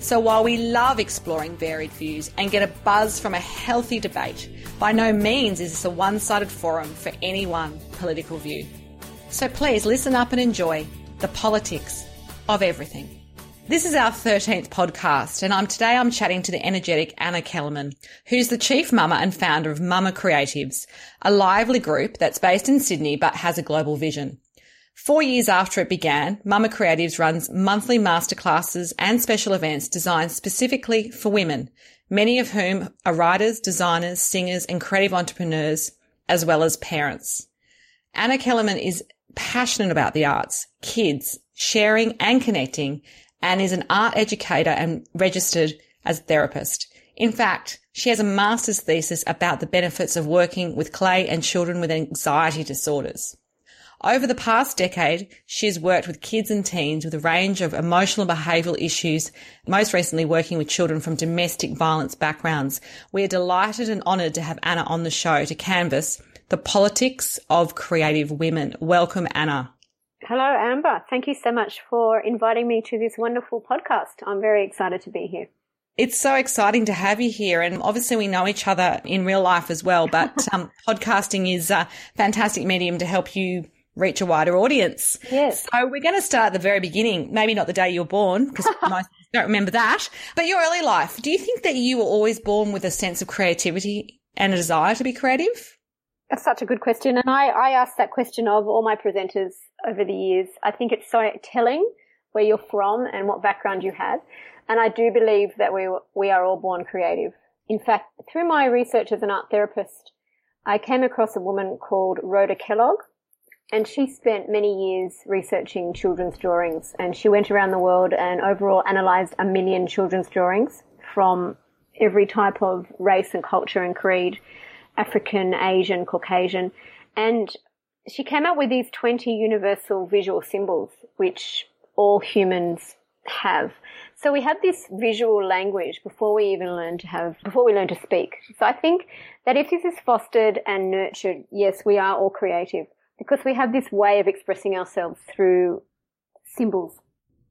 so while we love exploring varied views and get a buzz from a healthy debate, by no means is this a one sided forum for any one political view. So please listen up and enjoy the politics of everything. This is our 13th podcast and I'm today I'm chatting to the energetic Anna Kellerman, who's the chief mama and founder of Mama Creatives, a lively group that's based in Sydney but has a global vision. Four years after it began, Mama Creatives runs monthly masterclasses and special events designed specifically for women, many of whom are writers, designers, singers, and creative entrepreneurs, as well as parents. Anna Kellerman is passionate about the arts, kids, sharing and connecting, and is an art educator and registered as a therapist. In fact, she has a master's thesis about the benefits of working with clay and children with anxiety disorders. Over the past decade, she has worked with kids and teens with a range of emotional and behavioural issues, most recently working with children from domestic violence backgrounds. We are delighted and honoured to have Anna on the show to canvass the politics of creative women. Welcome, Anna. Hello, Amber. Thank you so much for inviting me to this wonderful podcast. I'm very excited to be here. It's so exciting to have you here. And obviously we know each other in real life as well, but um, podcasting is a fantastic medium to help you reach a wider audience. Yes. So we're going to start at the very beginning, maybe not the day you were born, because most don't remember that, but your early life. Do you think that you were always born with a sense of creativity and a desire to be creative? That's such a good question. And I, I asked that question of all my presenters over the years. I think it's so telling where you're from and what background you have. And I do believe that we, we are all born creative. In fact, through my research as an art therapist, I came across a woman called Rhoda Kellogg, and she spent many years researching children's drawings and she went around the world and overall analyzed a million children's drawings from every type of race and culture and creed, African, Asian, Caucasian. And she came up with these 20 universal visual symbols, which all humans have. So we had this visual language before we even learn to have, before we learn to speak. So I think that if this is fostered and nurtured, yes, we are all creative because we have this way of expressing ourselves through symbols.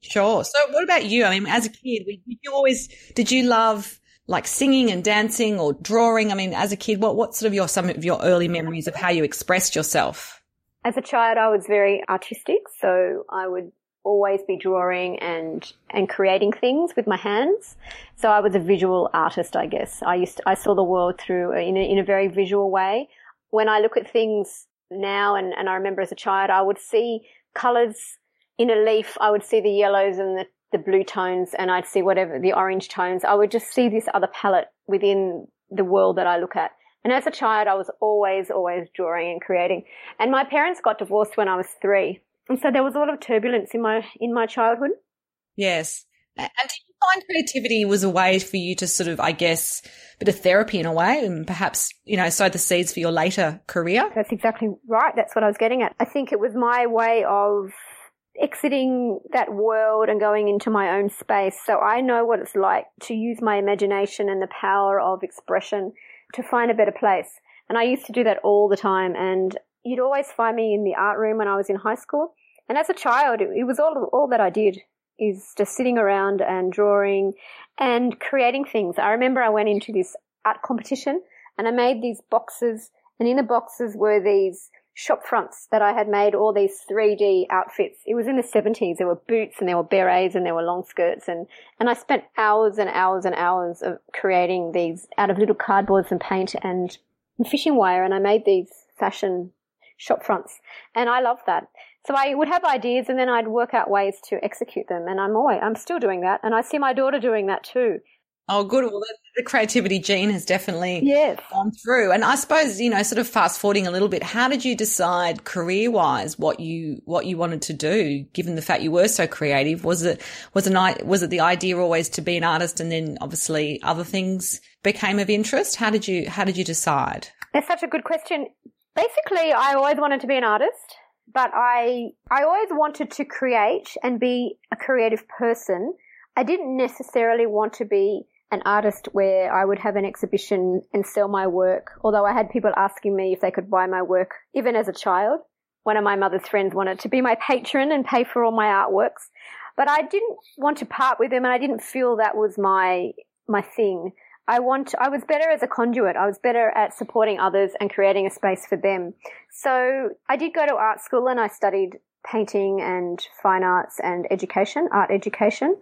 Sure. So what about you? I mean, as a kid, did you always, did you love like singing and dancing or drawing? I mean, as a kid, what, what sort of your, some of your early memories of how you expressed yourself? As a child, I was very artistic. So I would always be drawing and, and creating things with my hands. So I was a visual artist, I guess. I used to, I saw the world through in a, in a very visual way. When I look at things now, and, and I remember as a child, I would see colours in a leaf. I would see the yellows and the, the blue tones, and I'd see whatever the orange tones. I would just see this other palette within the world that I look at. And as a child, I was always, always drawing and creating. And my parents got divorced when I was three. And so there was a lot of turbulence in my, in my childhood. Yes. And did you find creativity was a way for you to sort of, I guess, bit of therapy in a way and perhaps, you know, sow the seeds for your later career? That's exactly right. That's what I was getting at. I think it was my way of exiting that world and going into my own space. So I know what it's like to use my imagination and the power of expression to find a better place. And I used to do that all the time. And you'd always find me in the art room when I was in high school. And as a child, it, it was all, all that I did is just sitting around and drawing and creating things. I remember I went into this art competition and I made these boxes and in the boxes were these shop fronts that I had made all these 3D outfits. It was in the 70s. There were boots and there were berets and there were long skirts and, and I spent hours and hours and hours of creating these out of little cardboards and paint and fishing wire and I made these fashion shop fronts and I love that. So I would have ideas and then I'd work out ways to execute them. And I'm always, I'm still doing that. And I see my daughter doing that too. Oh, good. Well, the creativity gene has definitely yes. gone through. And I suppose, you know, sort of fast forwarding a little bit, how did you decide career wise what you, what you wanted to do, given the fact you were so creative? Was it, was it, was it the idea always to be an artist and then obviously other things became of interest? How did you how did you decide? That's such a good question. Basically, I always wanted to be an artist, but I I always wanted to create and be a creative person. I didn't necessarily want to be an artist where I would have an exhibition and sell my work, although I had people asking me if they could buy my work, even as a child. One of my mother's friends wanted to be my patron and pay for all my artworks, but I didn't want to part with them and I didn't feel that was my, my thing. I want, I was better as a conduit. I was better at supporting others and creating a space for them. So I did go to art school and I studied painting and fine arts and education, art education.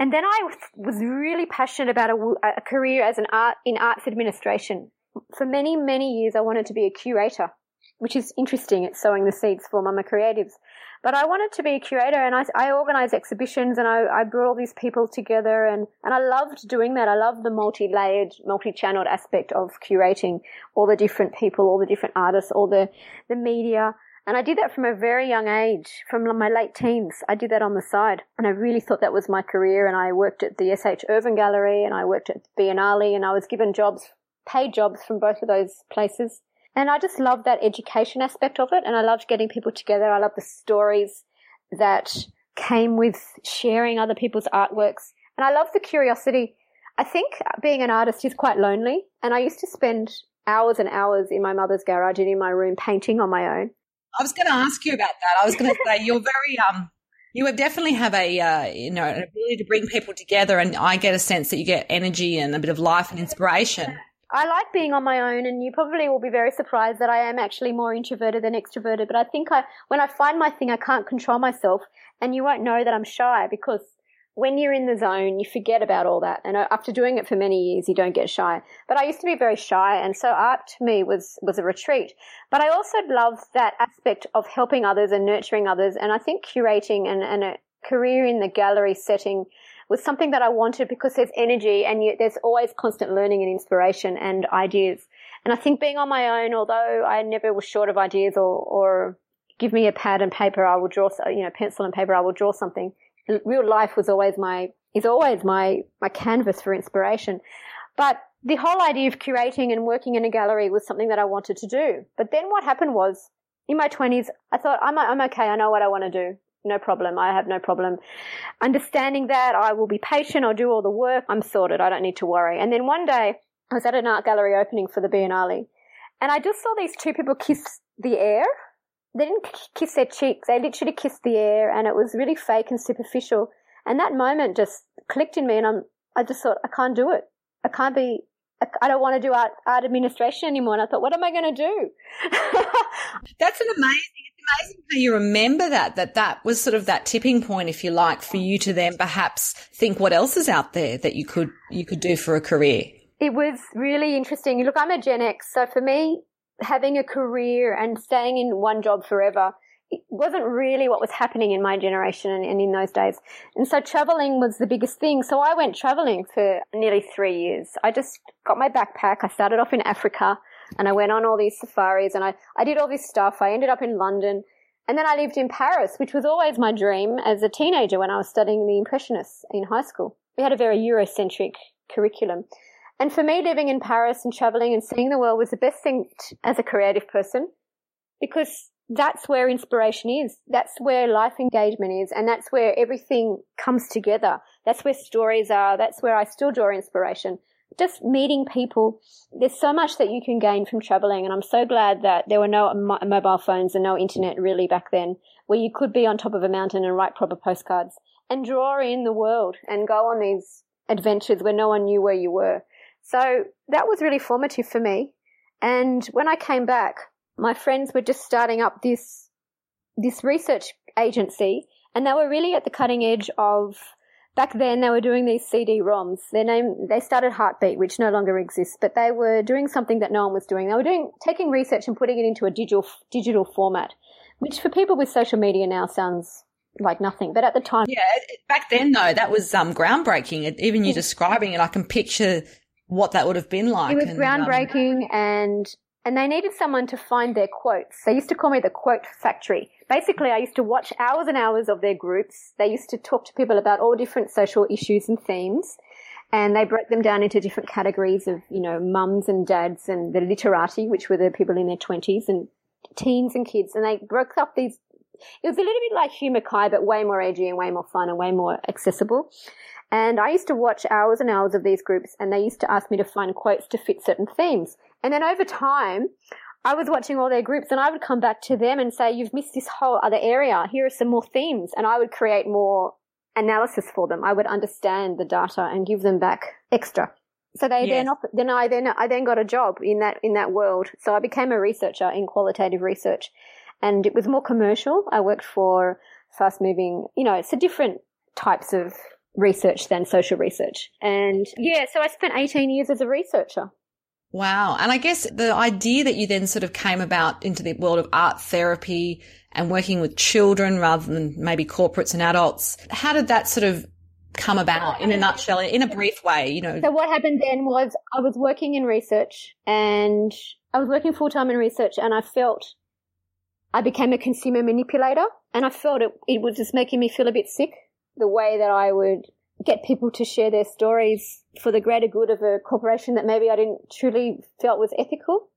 And then I was really passionate about a, a career as an art in arts administration. For many, many years, I wanted to be a curator, which is interesting. It's sowing the seeds for Mama Creatives. But I wanted to be a curator and I, I organized exhibitions and I, I brought all these people together and, and I loved doing that. I loved the multi-layered, multi-channeled aspect of curating all the different people, all the different artists, all the, the media. And I did that from a very young age, from my late teens. I did that on the side. And I really thought that was my career. And I worked at the SH Ervin Gallery and I worked at Biennale and I was given jobs, paid jobs from both of those places. And I just loved that education aspect of it. And I loved getting people together. I loved the stories that came with sharing other people's artworks. And I love the curiosity. I think being an artist is quite lonely. And I used to spend hours and hours in my mother's garage and in my room painting on my own. I was going to ask you about that. I was going to say you're very um you definitely have a uh, you know an ability to bring people together, and I get a sense that you get energy and a bit of life and inspiration. I like being on my own, and you probably will be very surprised that I am actually more introverted than extroverted. But I think I, when I find my thing, I can't control myself, and you won't know that I'm shy because when you're in the zone, you forget about all that. And uh, after doing it for many years, you don't get shy. But I used to be very shy. And so art to me was, was a retreat. But I also love that aspect of helping others and nurturing others. And I think curating and, and a career in the gallery setting was something that I wanted because there's energy and you, there's always constant learning and inspiration and ideas. And I think being on my own, although I never was short of ideas or, or give me a pad and paper, I will draw, you know, pencil and paper, I will draw something real life was always my is always my my canvas for inspiration. But the whole idea of curating and working in a gallery was something that I wanted to do. But then what happened was in my 20s, I thought, I'm, I'm okay. I know what I want to do. No problem. I have no problem. Understanding that I will be patient. I'll do all the work. I'm sorted. I don't need to worry. And then one day I was at an art gallery opening for the Biennale and I just saw these two people kiss the air they didn't kiss their cheeks. They literally kissed the air, and it was really fake and superficial. And that moment just clicked in me, and I'm, I just thought, I can't do it. I can't be. I don't want to do art, art administration anymore. And I thought, what am I going to do? That's an amazing. Amazing how you remember that. That that was sort of that tipping point, if you like, for you to then perhaps think what else is out there that you could you could do for a career. It was really interesting. Look, I'm a Gen X, so for me, having a career and staying in one job forever it wasn't really what was happening in my generation and, and, in those days. And so traveling was the biggest thing. So I went traveling for nearly three years. I just got my backpack. I started off in Africa and I went on all these safaris and I, I did all this stuff. I ended up in London and then I lived in Paris, which was always my dream as a teenager when I was studying the Impressionists in high school. We had a very Eurocentric curriculum. And for me, living in Paris and traveling and seeing the world was the best thing as a creative person because that's where inspiration is. That's where life engagement is. And that's where everything comes together. That's where stories are. That's where I still draw inspiration. Just meeting people. There's so much that you can gain from traveling. And I'm so glad that there were no mo- mobile phones and no internet really back then where you could be on top of a mountain and write proper postcards and draw in the world and go on these adventures where no one knew where you were. So that was really formative for me. And when I came back, my friends were just starting up this, this research agency and they were really at the cutting edge of back then they were doing these CD-ROMs. Their name, they started Heartbeat, which no longer exists, but they were doing something that no one was doing. They were doing, taking research and putting it into a digital, digital format, which for people with social media now sounds like nothing. But at the time, yeah, back then though, that was um, groundbreaking. Even you describing it, I can picture what that would have been like. It was and, groundbreaking um, and and they needed someone to find their quotes. They used to call me the quote factory. Basically, I used to watch hours and hours of their groups. They used to talk to people about all different social issues and themes. And they broke them down into different categories of, you know, mums and dads and the literati, which were the people in their 20s and teens and kids. And they broke up these, it was a little bit like Hugh Mackay, but way more edgy and way more fun and way more accessible. And I used to watch hours and hours of these groups and they used to ask me to find quotes to fit certain themes. And then over time, I was watching all their groups and I would come back to them and say, you've missed this whole other area. Here are some more themes. And I would create more analysis for them. I would understand the data and give them back extra. So they yes. then, then I then, I then got a job in that, in that world. So I became a researcher in qualitative research and it was more commercial. I worked for fast moving, you know, it's a different types of research than social research. And yeah, so I spent 18 years as a researcher. Wow. And I guess the idea that you then sort of came about into the world of art therapy and working with children rather than maybe corporates and adults, how did that sort of come about in a nutshell, in a brief way, you know? So what happened then was I was working in research and I was working full time in research and I felt I became a consumer manipulator and I felt it, it was just making me feel a bit sick the way that I would get people to share their stories for the greater good of a corporation that maybe I didn't truly felt was ethical.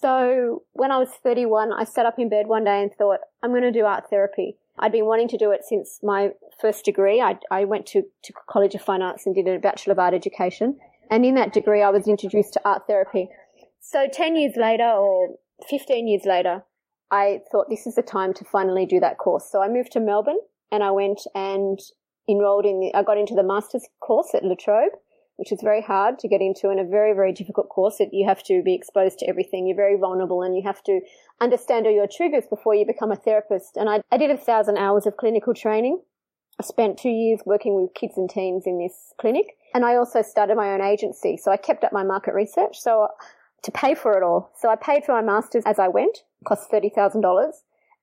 So when I was 31, I sat up in bed one day and thought, I'm going to do art therapy. I'd been wanting to do it since my first degree. I, I went to, to College of Fine Arts and did a Bachelor of Art Education. And in that degree, I was introduced to art therapy. So 10 years later or 15 years later, I thought this is the time to finally do that course. So I moved to Melbourne and I went and enrolled in the, I got into the master's course at La Trobe, which is very hard to get into and a very, very difficult course. It, you have to be exposed to everything. You're very vulnerable and you have to understand all your triggers before you become a therapist. And I, I did a thousand hours of clinical training. I spent two years working with kids and teens in this clinic. And I also started my own agency. So I kept up my market research. So to pay for it all. So I paid for my master's as I went, cost $30,000.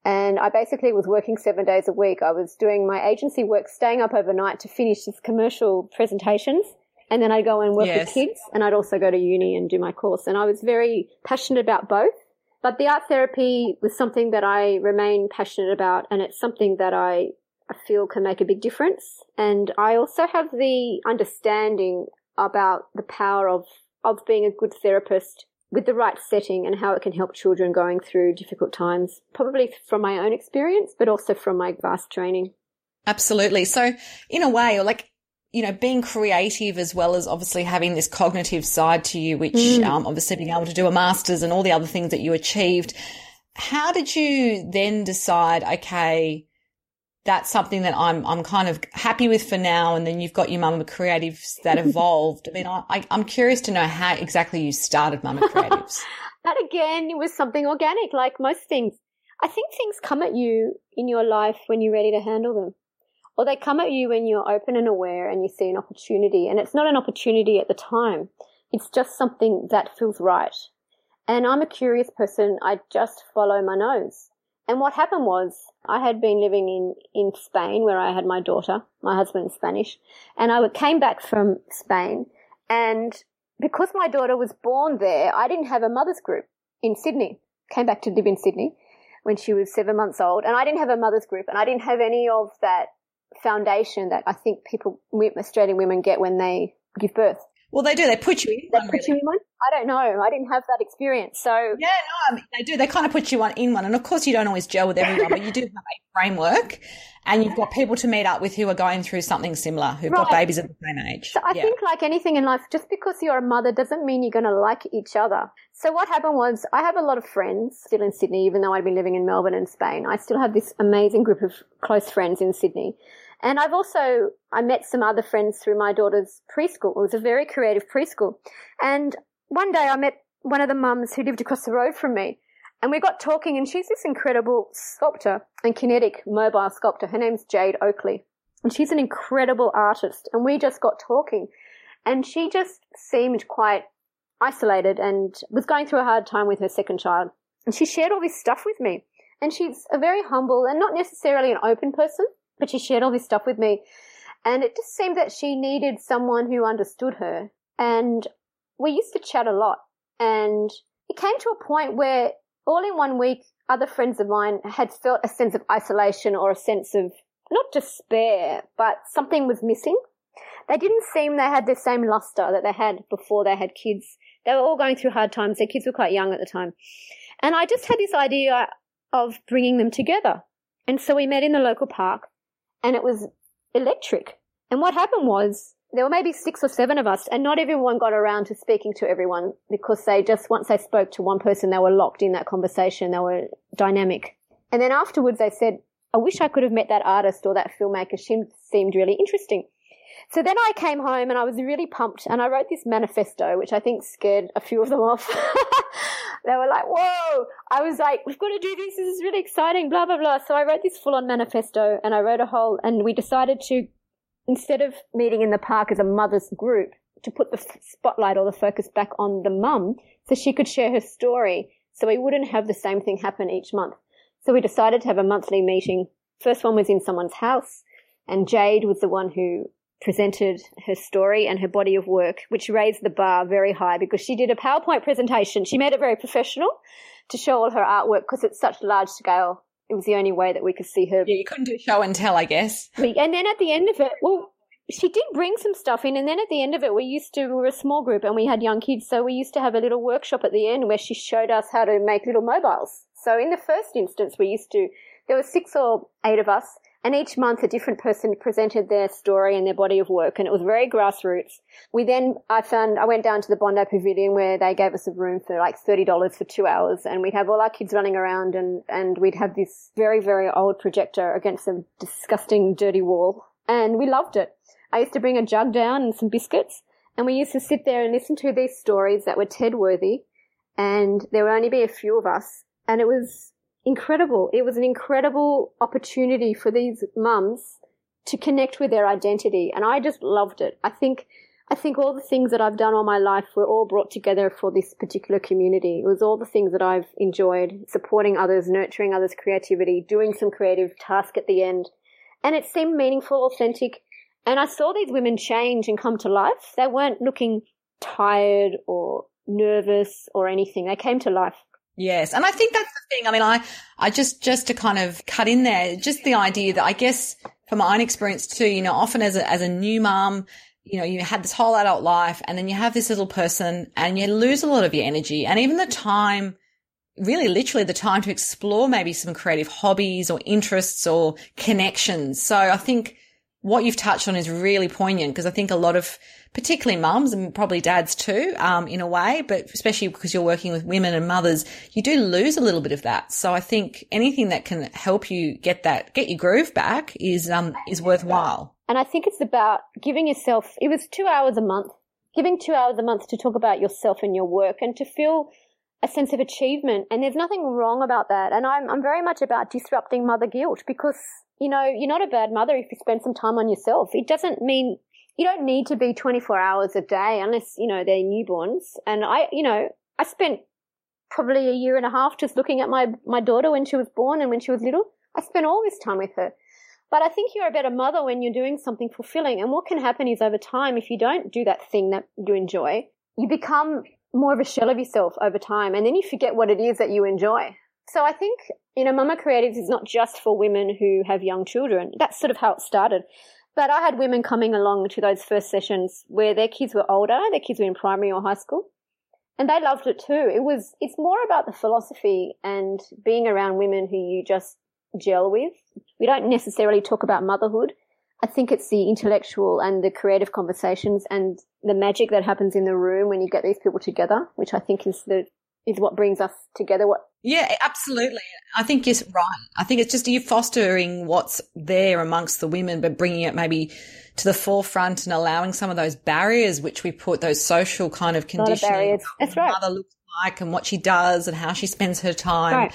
And I basically was working seven days a week. I was doing my agency work, staying up overnight to finish these commercial presentations. And then I'd go and work yes. with kids and I'd also go to uni and do my course. And I was very passionate about both. But the art therapy was something that I remain passionate about and it's something that I, I feel can make a big difference. And I also have the understanding about the power of, of being a good therapist with the right setting and how it can help children going through difficult times, probably from my own experience, but also from my vast training. Absolutely. So in a way, or like, you know, being creative as well as obviously having this cognitive side to you, which mm. um, obviously being able to do a master's and all the other things that you achieved. How did you then decide, okay, that's something that I'm I'm kind of happy with for now. And then you've got your Mama Creatives that evolved. I mean, I, am curious to know how exactly you started Mama Creatives. that again, it was something organic, like most things. I think things come at you in your life when you're ready to handle them, or they come at you when you're open and aware and you see an opportunity. And it's not an opportunity at the time; it's just something that feels right. And I'm a curious person. I just follow my nose. And what happened was I had been living in, in Spain where I had my daughter. My husband's Spanish. And I came back from Spain. And because my daughter was born there, I didn't have a mother's group in Sydney. Came back to live in Sydney when she was seven months old. And I didn't have a mother's group and I didn't have any of that foundation that I think people, Australian women get when they give birth. Well, they do. They put you in they one. Put really. you in one? I don't know. I didn't have that experience. So Yeah, no, I mean, they do. They kind of put you on in one. And of course you don't always gel with everyone, but you do have a framework and you've got people to meet up with who are going through something similar, who've right. got babies at the same age. So I yeah. think like anything in life, just because you're a mother doesn't mean you're going to like each other. So what happened was I have a lot of friends still in Sydney, even though I'd been living in Melbourne and Spain. I still have this amazing group of close friends in Sydney. And I've also, I met some other friends through my daughter's preschool. It was a very creative preschool. And one day I met one of the mums who lived across the road from me. And we got talking and she's this incredible sculptor and kinetic mobile sculptor. Her name's Jade Oakley. And she's an incredible artist. And we just got talking. And she just seemed quite isolated and was going through a hard time with her second child. And she shared all this stuff with me. And she's a very humble and not necessarily an open person. But she shared all this stuff with me. And it just seemed that she needed someone who understood her. And we used to chat a lot. And it came to a point where all in one week, other friends of mine had felt a sense of isolation or a sense of not despair, but something was missing. they didn't seem they had the same luster that they had before they had kids. They were all going through hard times. Their kids were quite young at the time. And I just had this idea of bringing them together. And so we met in the local park and it was electric. And what happened was there were maybe six or seven of us and not everyone got around to speaking to everyone because they just, once they spoke to one person, they were locked in that conversation. They were dynamic. And then afterwards they said, I wish I could have met that artist or that filmmaker. She seemed really interesting. So then I came home and I was really pumped and I wrote this manifesto, which I think scared a few of them off. they were like, whoa. I was like, we've got to do this. This is really exciting, blah, blah, blah. So I wrote this full on manifesto and I wrote a whole, and we decided to, instead of meeting in the park as a mother's group, to put the spotlight or the focus back on the mum so she could share her story so we wouldn't have the same thing happen each month. So we decided to have a monthly meeting. First one was in someone's house, and Jade was the one who presented her story and her body of work, which raised the bar very high because she did a PowerPoint presentation. She made it very professional to show all her artwork because it's such large scale. It was the only way that we could see her. Yeah, you couldn't do show and tell, I guess. And then at the end of it, well, she did bring some stuff in, and then at the end of it, we used to we were a small group and we had young kids, so we used to have a little workshop at the end where she showed us how to make little mobiles. So in the first instance, we used to, there were six or eight of us, and each month a different person presented their story and their body of work, and it was very grassroots. We then, I found, I went down to the Bondi Pavilion where they gave us a room for like $30 for two hours, and we'd have all our kids running around, and, and we'd have this very, very old projector against a disgusting, dirty wall, and we loved it. I used to bring a jug down and some biscuits, and we used to sit there and listen to these stories that were TED worthy, and there would only be a few of us, and it was incredible. It was an incredible opportunity for these mums to connect with their identity. And I just loved it. I think, I think all the things that I've done all my life were all brought together for this particular community. It was all the things that I've enjoyed, supporting others, nurturing others' creativity, doing some creative task at the end. And it seemed meaningful, authentic. And I saw these women change and come to life. They weren't looking tired or nervous or anything. They came to life. Yes. And I think that's the thing. I mean, I, I just, just to kind of cut in there, just the idea that I guess from my own experience too, you know, often as a, as a new mom, you know, you had this whole adult life and then you have this little person and you lose a lot of your energy and even the time, really literally the time to explore maybe some creative hobbies or interests or connections. So I think what you've touched on is really poignant because I think a lot of particularly mums and probably dads too, um, in a way, but especially because you're working with women and mothers, you do lose a little bit of that. So I think anything that can help you get that, get your groove back is, um, is worthwhile. And I think it's about giving yourself, it was two hours a month, giving two hours a month to talk about yourself and your work and to feel a sense of achievement. And there's nothing wrong about that. And I'm, I'm very much about disrupting mother guilt because, you know, you're not a bad mother if you spend some time on yourself. It doesn't mean you don't need to be 24 hours a day unless, you know, they're newborns. And I, you know, I spent probably a year and a half just looking at my, my daughter when she was born and when she was little. I spent all this time with her. But I think you're a better mother when you're doing something fulfilling. And what can happen is over time, if you don't do that thing that you enjoy, you become more of a shell of yourself over time. And then you forget what it is that you enjoy. So I think, you know, Mama Creatives is not just for women who have young children. That's sort of how it started. But I had women coming along to those first sessions where their kids were older, their kids were in primary or high school, and they loved it too. It was, it's more about the philosophy and being around women who you just gel with. We don't necessarily talk about motherhood. I think it's the intellectual and the creative conversations and the magic that happens in the room when you get these people together, which I think is the is what brings us together. What yeah, absolutely. I think you're right. I think it's just you fostering what's there amongst the women, but bringing it maybe to the forefront and allowing some of those barriers which we put those social kind of conditioning. barriers. That's right. Mother looks like and what she does and how she spends her time. Right.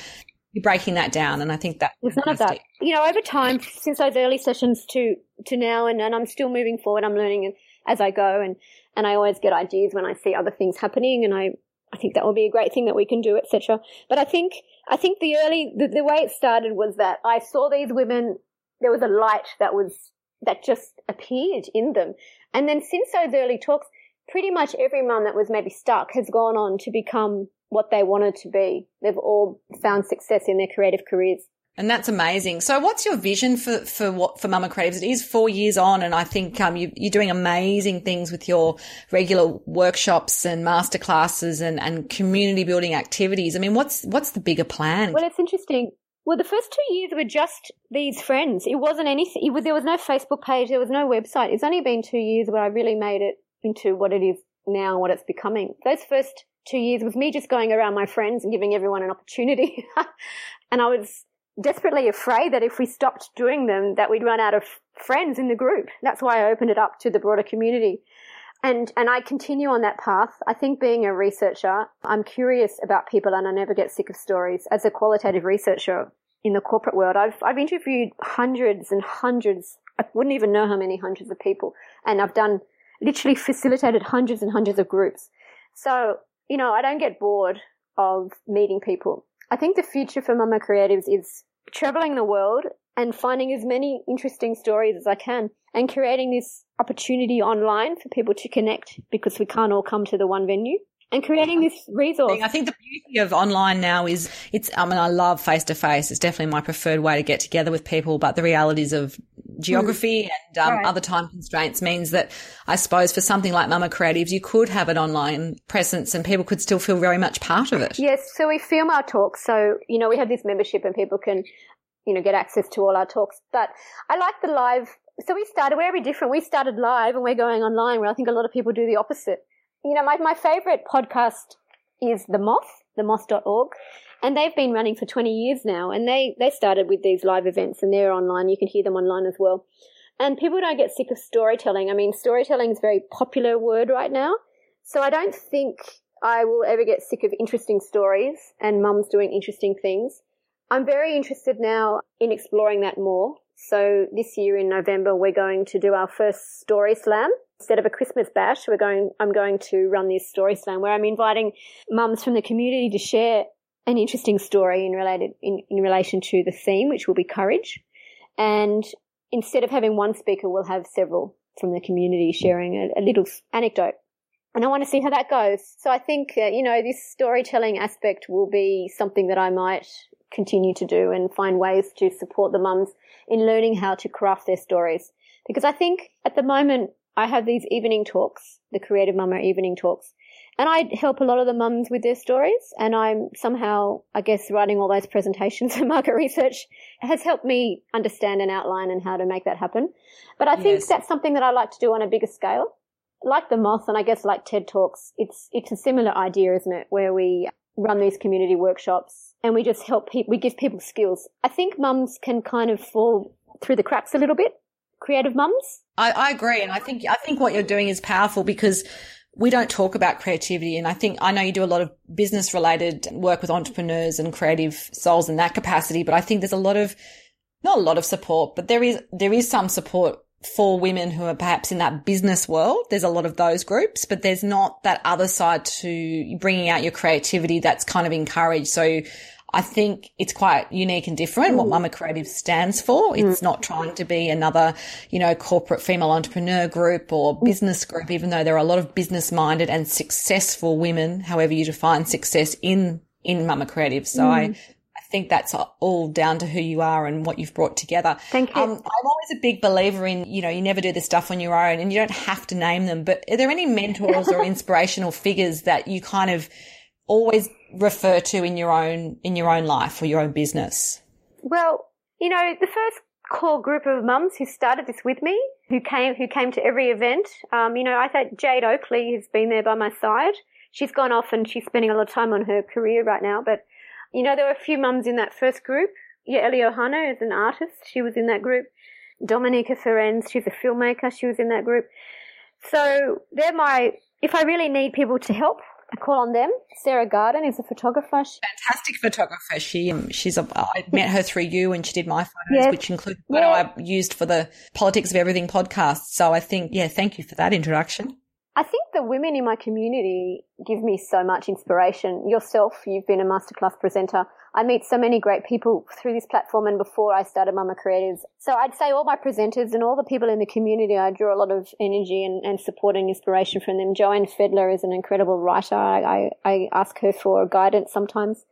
You're breaking that down, and I think that there's none of that. You know, over time, since those early sessions to to now, and, and I'm still moving forward. I'm learning as I go, and and I always get ideas when I see other things happening, and I I think that will be a great thing that we can do, etc. But I think I think the early the, the way it started was that I saw these women. There was a light that was that just appeared in them, and then since those early talks, pretty much every mum that was maybe stuck has gone on to become what they wanted to be. They've all found success in their creative careers. And that's amazing. So what's your vision for, for what, for Mama Creatives? It is four years on and I think, um, you, are doing amazing things with your regular workshops and masterclasses and, and community building activities. I mean, what's, what's the bigger plan? Well, it's interesting. Well, the first two years were just these friends. It wasn't anything. It was, there was no Facebook page. There was no website. It's only been two years where I really made it into what it is now, what it's becoming. Those first two years was me just going around my friends and giving everyone an opportunity. and I was desperately afraid that if we stopped doing them, that we'd run out of friends in the group. That's why I opened it up to the broader community. And, and I continue on that path. I think being a researcher, I'm curious about people and I never get sick of stories. As a qualitative researcher in the corporate world, I've, I've interviewed hundreds and hundreds. I wouldn't even know how many hundreds of people. And I've done literally facilitated hundreds and hundreds of groups. So, you know, I don't get bored of meeting people. I think the future for Mama Creatives is traveling the world and finding as many interesting stories as I can and creating this opportunity online for people to connect because we can't all come to the one venue and creating this resource. I think the beauty of online now is it's, I mean, I love face to face. It's definitely my preferred way to get together with people, but the realities of geography mm. and um, right. other time constraints means that I suppose for something like Mama Creatives, you could have an online presence and people could still feel very much part of it. Yes. So we film our talks. So, you know, we have this membership and people can, you know, get access to all our talks, but I like the live. So we started, we're very different. We started live and we're going online where I think a lot of people do the opposite you know, my, my favorite podcast is The Moth, themoth.org. And they've been running for 20 years now. And they, they started with these live events and they're online. You can hear them online as well. And people don't get sick of storytelling. I mean, storytelling is a very popular word right now. So I don't think I will ever get sick of interesting stories and mums doing interesting things. I'm very interested now in exploring that more. So this year in November, we're going to do our first story slam instead of a Christmas bash, we're going, I'm going to run this story slam where I'm inviting mums from the community to share an interesting story in related, in, in relation to the theme, which will be courage. And instead of having one speaker, we'll have several from the community sharing a, a little anecdote. And I want to see how that goes. So I think, uh, you know, this storytelling aspect will be something that I might continue to do and find ways to support the mums in learning how to craft their stories. Because I think at the moment, I have these evening talks, the Creative Mama evening talks, and I help a lot of the mums with their stories. And I'm somehow, I guess, writing all those presentations and market research has helped me understand and outline and how to make that happen. But I think yes. that's something that I like to do on a bigger scale. Like the Moth and I guess like TED Talks, it's, it's a similar idea, isn't it? Where we run these community workshops and we just help people, we give people skills. I think mums can kind of fall through the cracks a little bit creative mums. I, I agree. And I think, I think what you're doing is powerful because we don't talk about creativity. And I think, I know you do a lot of business related work with entrepreneurs and creative souls in that capacity, but I think there's a lot of, not a lot of support, but there is, there is some support for women who are perhaps in that business world. There's a lot of those groups, but there's not that other side to bringing out your creativity that's kind of encouraged. So I think it's quite unique and different mm. what Mama Creative stands for. It's mm. not trying to be another, you know, corporate female entrepreneur group or mm. business group, even though there are a lot of business minded and successful women, however you define success in, in Mama Creative. So I, mm. I think that's all down to who you are and what you've brought together. Thank you. Um, I'm always a big believer in, you know, you never do this stuff on your own and you don't have to name them, but are there any mentors or inspirational figures that you kind of always refer to in your own in your own life or your own business? Well, you know, the first core group of mums who started this with me, who came who came to every event. Um, you know, I think Jade Oakley has been there by my side. She's gone off and she's spending a lot of time on her career right now. But you know, there were a few mums in that first group. Yeah, Ellie Ohana is an artist. She was in that group. Dominica Ferenz, she's a filmmaker. She was in that group. So they're my. If I really need people to help, I call on them. Sarah Garden is a photographer. Fantastic photographer. She um, she's a, I met her through you, and she did my photos, yes. which include photo yeah. I used for the Politics of Everything podcast. So I think, yeah, thank you for that introduction. I think the women in my community give me so much inspiration. Yourself, you've been a masterclass presenter. I meet so many great people through this platform and before I started Mama Creatives. So I'd say all my presenters and all the people in the community, I draw a lot of energy and, and support and inspiration from them. Joanne Fedler is an incredible writer. I, I, I ask her for guidance sometimes.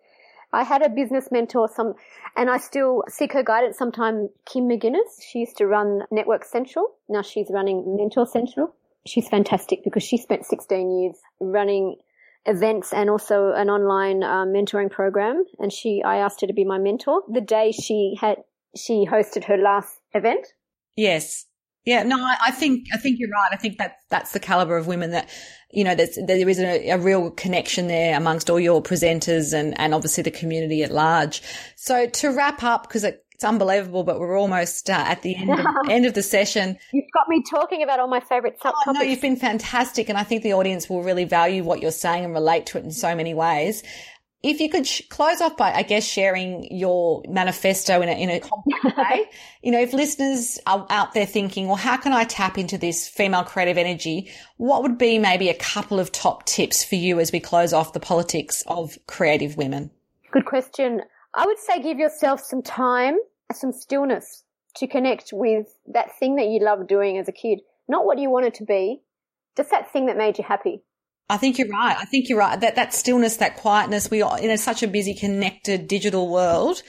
I had a business mentor, some, and I still seek her guidance sometime. Kim McGuinness, she used to run Network Central. Now she's running Mentor Central. She's fantastic because she spent 16 years running events and also an online uh, mentoring program. And she, I asked her to be my mentor the day she had, she hosted her last event. Yes. Yeah, no, I, I think I think you're right. I think that that's the caliber of women that you know there's, there is a, a, real connection there amongst all your presenters and and obviously the community at large. So to wrap up, because it, it's unbelievable, but we're almost uh, at the end of, end of the session. You've got me talking about all my favourite subtopics. Oh, no, you've been fantastic, and I think the audience will really value what you're saying and relate to it in so many ways. If you could sh- close off by, I guess, sharing your manifesto in a, in a complex way. You know, if listeners are out there thinking, well, how can I tap into this female creative energy? What would be maybe a couple of top tips for you as we close off the politics of creative women? Good question. I would say give yourself some time, some stillness to connect with that thing that you loved doing as a kid. Not what you wanted to be, just that thing that made you happy. I think you're right. I think you're right. That that stillness, that quietness. We are in a, such a busy, connected digital world.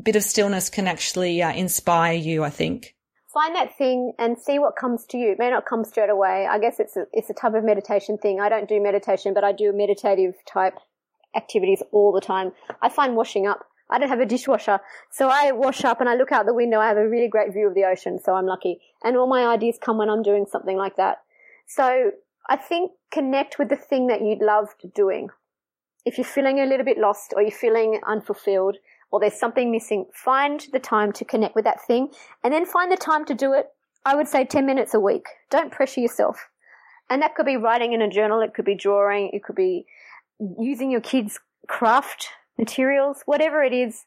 Bit of stillness can actually uh, inspire you. I think. Find that thing and see what comes to you. It may not come straight away. I guess it's a, it's a type of meditation thing. I don't do meditation, but I do meditative type activities all the time. I find washing up. I don't have a dishwasher, so I wash up and I look out the window. I have a really great view of the ocean, so I'm lucky. And all my ideas come when I'm doing something like that. So I think connect with the thing that you loved doing. If you're feeling a little bit lost or you're feeling unfulfilled or there's something missing, find the time to connect with that thing and then find the time to do it. I would say 10 minutes a week. Don't pressure yourself. And that could be writing in a journal. It could be drawing. It could be using your kids' craft materials, whatever it is.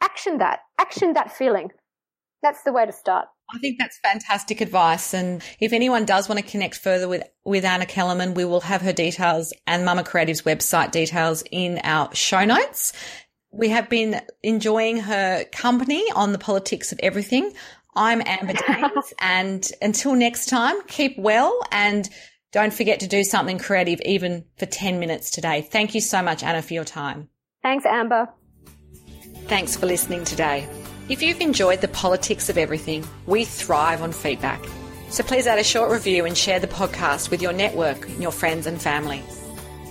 Action that. Action that feeling. That's the way to start. I think that's fantastic advice. And if anyone does want to connect further with, with Anna Kellerman, we will have her details and Mama Creative's website details in our show notes. We have been enjoying her company on the politics of everything. I'm Amber Daines and until next time, keep well and don't forget to do something creative even for 10 minutes today. Thank you so much, Anna, for your time. Thanks, Amber. Thanks for listening today. If you've enjoyed the politics of everything, we thrive on feedback. So please add a short review and share the podcast with your network your friends and family.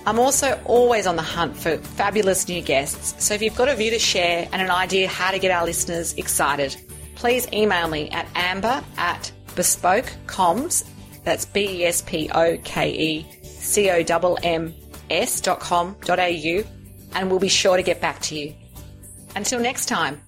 I'm also always on the hunt for fabulous new guests, so if you've got a view to share and an idea how to get our listeners excited, please email me at amber at bespokecomms, that's B-E-S-P-O-K-E-C-O-M-M-S dot com dot au, and we'll be sure to get back to you. Until next time.